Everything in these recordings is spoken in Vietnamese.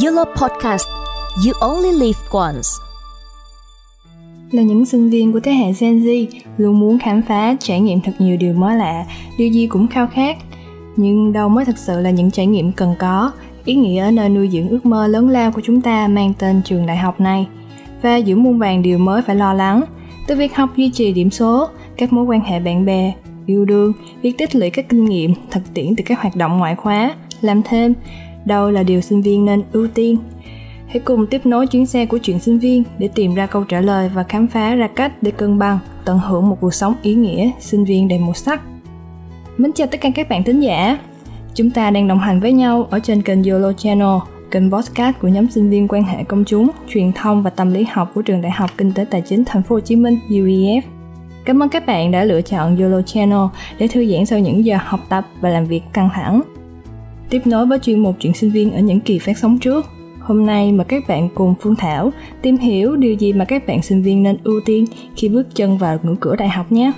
Yolo Podcast You Only Live Once Là những sinh viên của thế hệ Gen Z luôn muốn khám phá, trải nghiệm thật nhiều điều mới lạ, điều gì cũng khao khát. Nhưng đâu mới thực sự là những trải nghiệm cần có, ý nghĩa ở nơi nuôi dưỡng ước mơ lớn lao của chúng ta mang tên trường đại học này. Và giữa muôn vàng điều mới phải lo lắng, từ việc học duy trì điểm số, các mối quan hệ bạn bè, yêu đương, việc tích lũy các kinh nghiệm, thực tiễn từ các hoạt động ngoại khóa, làm thêm, đâu là điều sinh viên nên ưu tiên. Hãy cùng tiếp nối chuyến xe của chuyện sinh viên để tìm ra câu trả lời và khám phá ra cách để cân bằng, tận hưởng một cuộc sống ý nghĩa, sinh viên đầy màu sắc. Mến chào tất cả các bạn thính giả. Chúng ta đang đồng hành với nhau ở trên kênh YOLO Channel, kênh podcast của nhóm sinh viên quan hệ công chúng, truyền thông và tâm lý học của trường Đại học Kinh tế Tài chính Thành phố Hồ Chí Minh UEF. Cảm ơn các bạn đã lựa chọn YOLO Channel để thư giãn sau những giờ học tập và làm việc căng thẳng. Tiếp nối với chuyên mục chuyện sinh viên ở những kỳ phát sóng trước, hôm nay mà các bạn cùng Phương Thảo tìm hiểu điều gì mà các bạn sinh viên nên ưu tiên khi bước chân vào ngưỡng cửa đại học nhé.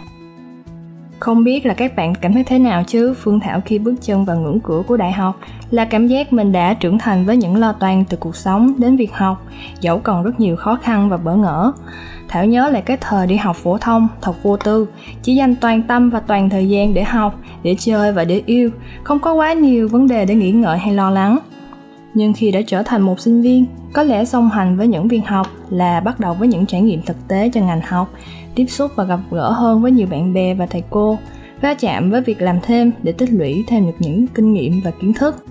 Không biết là các bạn cảm thấy thế nào chứ Phương Thảo khi bước chân vào ngưỡng cửa của đại học là cảm giác mình đã trưởng thành với những lo toan từ cuộc sống đến việc học, dẫu còn rất nhiều khó khăn và bỡ ngỡ. Thảo nhớ lại cái thời đi học phổ thông, thật vô tư, chỉ dành toàn tâm và toàn thời gian để học, để chơi và để yêu, không có quá nhiều vấn đề để nghĩ ngợi hay lo lắng. Nhưng khi đã trở thành một sinh viên, có lẽ song hành với những viên học là bắt đầu với những trải nghiệm thực tế cho ngành học, tiếp xúc và gặp gỡ hơn với nhiều bạn bè và thầy cô, va chạm với việc làm thêm để tích lũy thêm được những kinh nghiệm và kiến thức.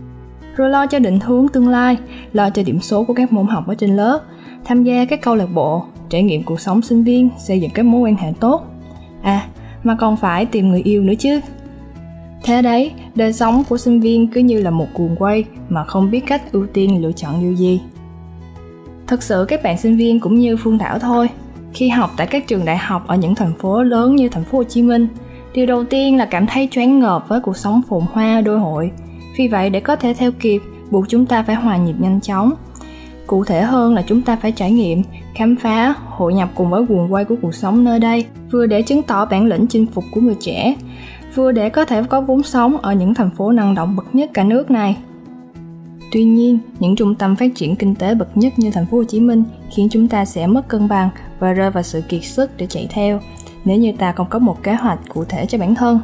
Rồi lo cho định hướng tương lai, lo cho điểm số của các môn học ở trên lớp, tham gia các câu lạc bộ, trải nghiệm cuộc sống sinh viên, xây dựng các mối quan hệ tốt. À, mà còn phải tìm người yêu nữa chứ. Thế đấy, đời sống của sinh viên cứ như là một cuồng quay mà không biết cách ưu tiên lựa chọn điều gì. Thực sự các bạn sinh viên cũng như Phương Thảo thôi, khi học tại các trường đại học ở những thành phố lớn như thành phố Hồ Chí Minh, điều đầu tiên là cảm thấy choáng ngợp với cuộc sống phồn hoa đôi hội. Vì vậy để có thể theo kịp, buộc chúng ta phải hòa nhịp nhanh chóng. Cụ thể hơn là chúng ta phải trải nghiệm, khám phá, hội nhập cùng với guồng quay của cuộc sống nơi đây, vừa để chứng tỏ bản lĩnh chinh phục của người trẻ, vừa để có thể có vốn sống ở những thành phố năng động bậc nhất cả nước này. Tuy nhiên, những trung tâm phát triển kinh tế bậc nhất như thành phố Hồ Chí Minh khiến chúng ta sẽ mất cân bằng và rơi vào sự kiệt sức để chạy theo nếu như ta không có một kế hoạch cụ thể cho bản thân.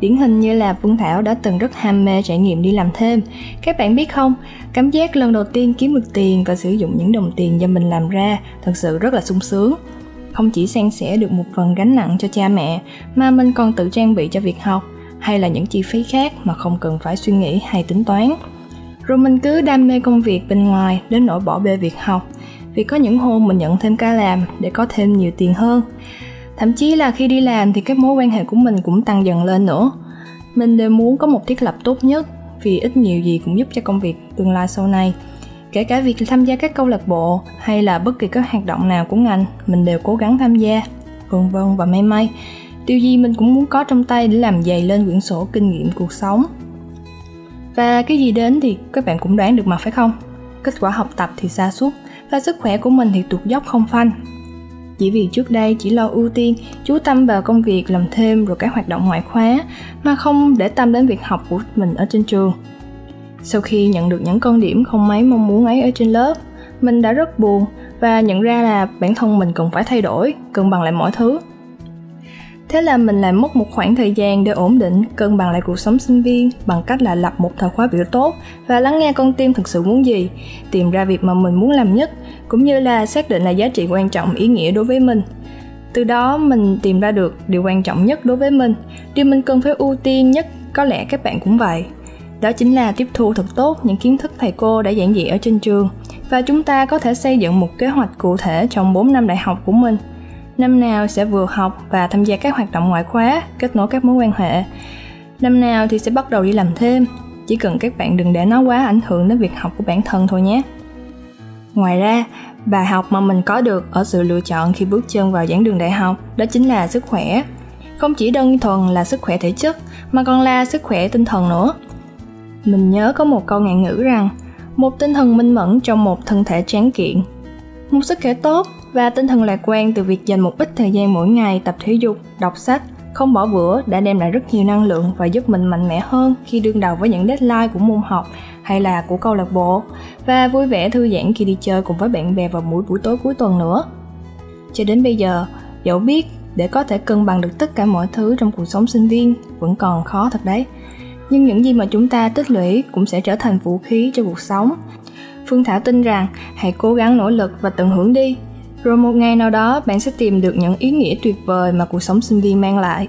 Điển hình như là Phương Thảo đã từng rất ham mê trải nghiệm đi làm thêm. Các bạn biết không, cảm giác lần đầu tiên kiếm được tiền và sử dụng những đồng tiền do mình làm ra thật sự rất là sung sướng. Không chỉ san sẻ được một phần gánh nặng cho cha mẹ, mà mình còn tự trang bị cho việc học hay là những chi phí khác mà không cần phải suy nghĩ hay tính toán. Rồi mình cứ đam mê công việc bên ngoài đến nỗi bỏ bê việc học, vì có những hôm mình nhận thêm ca làm để có thêm nhiều tiền hơn. Thậm chí là khi đi làm thì các mối quan hệ của mình cũng tăng dần lên nữa. Mình đều muốn có một thiết lập tốt nhất vì ít nhiều gì cũng giúp cho công việc tương lai sau này kể cả việc tham gia các câu lạc bộ hay là bất kỳ các hoạt động nào của ngành, mình đều cố gắng tham gia. Vân vân và may may, điều gì mình cũng muốn có trong tay để làm dày lên quyển sổ kinh nghiệm cuộc sống. Và cái gì đến thì các bạn cũng đoán được mà, phải không? Kết quả học tập thì xa suốt và sức khỏe của mình thì tụt dốc không phanh. Chỉ vì trước đây chỉ lo ưu tiên, chú tâm vào công việc, làm thêm rồi các hoạt động ngoại khóa, mà không để tâm đến việc học của mình ở trên trường sau khi nhận được những con điểm không mấy mong muốn ấy ở trên lớp mình đã rất buồn và nhận ra là bản thân mình cần phải thay đổi cân bằng lại mọi thứ Thế là mình lại mất một khoảng thời gian để ổn định, cân bằng lại cuộc sống sinh viên bằng cách là lập một thời khóa biểu tốt và lắng nghe con tim thực sự muốn gì, tìm ra việc mà mình muốn làm nhất, cũng như là xác định là giá trị quan trọng ý nghĩa đối với mình. Từ đó mình tìm ra được điều quan trọng nhất đối với mình, điều mình cần phải ưu tiên nhất, có lẽ các bạn cũng vậy. Đó chính là tiếp thu thật tốt những kiến thức thầy cô đã giảng dạy ở trên trường và chúng ta có thể xây dựng một kế hoạch cụ thể trong 4 năm đại học của mình – năm nào sẽ vừa học và tham gia các hoạt động ngoại khóa, kết nối các mối quan hệ. Năm nào thì sẽ bắt đầu đi làm thêm, chỉ cần các bạn đừng để nó quá ảnh hưởng đến việc học của bản thân thôi nhé. Ngoài ra, bài học mà mình có được ở sự lựa chọn khi bước chân vào giảng đường đại học đó chính là sức khỏe. Không chỉ đơn thuần là sức khỏe thể chất mà còn là sức khỏe tinh thần nữa. Mình nhớ có một câu ngạn ngữ rằng một tinh thần minh mẫn trong một thân thể tráng kiện. Một sức khỏe tốt và tinh thần lạc quan từ việc dành một ít thời gian mỗi ngày tập thể dục, đọc sách, Không bỏ bữa đã đem lại rất nhiều năng lượng và giúp mình mạnh mẽ hơn khi đương đầu với những deadline của môn học hay là của câu lạc bộ và vui vẻ thư giãn khi đi chơi cùng với bạn bè vào buổi buổi tối cuối tuần nữa. Cho đến bây giờ, dẫu biết để có thể cân bằng được tất cả mọi thứ trong cuộc sống sinh viên vẫn còn khó thật đấy. Nhưng những gì mà chúng ta tích lũy cũng sẽ trở thành vũ khí cho cuộc sống. Phương Thảo tin rằng hãy cố gắng nỗ lực và tận hưởng đi. Rồi một ngày nào đó bạn sẽ tìm được những ý nghĩa tuyệt vời mà cuộc sống sinh viên mang lại.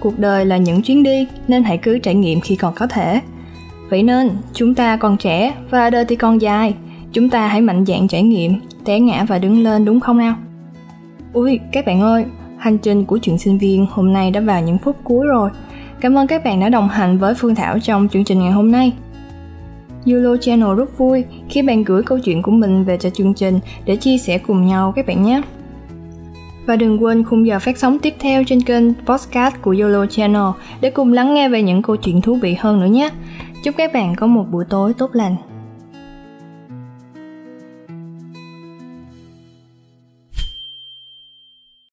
Cuộc đời là những chuyến đi nên hãy cứ trải nghiệm khi còn có thể. Vậy nên, chúng ta còn trẻ và đời thì còn dài. Chúng ta hãy mạnh dạn trải nghiệm, té ngã và đứng lên đúng không nào? Ui, các bạn ơi, hành trình của chuyện sinh viên hôm nay đã vào những phút cuối rồi. Cảm ơn các bạn đã đồng hành với Phương Thảo trong chương trình ngày hôm nay. Yolo Channel rất vui khi bạn gửi câu chuyện của mình về cho chương trình để chia sẻ cùng nhau các bạn nhé. Và đừng quên khung giờ phát sóng tiếp theo trên kênh podcast của Yolo Channel để cùng lắng nghe về những câu chuyện thú vị hơn nữa nhé. Chúc các bạn có một buổi tối tốt lành.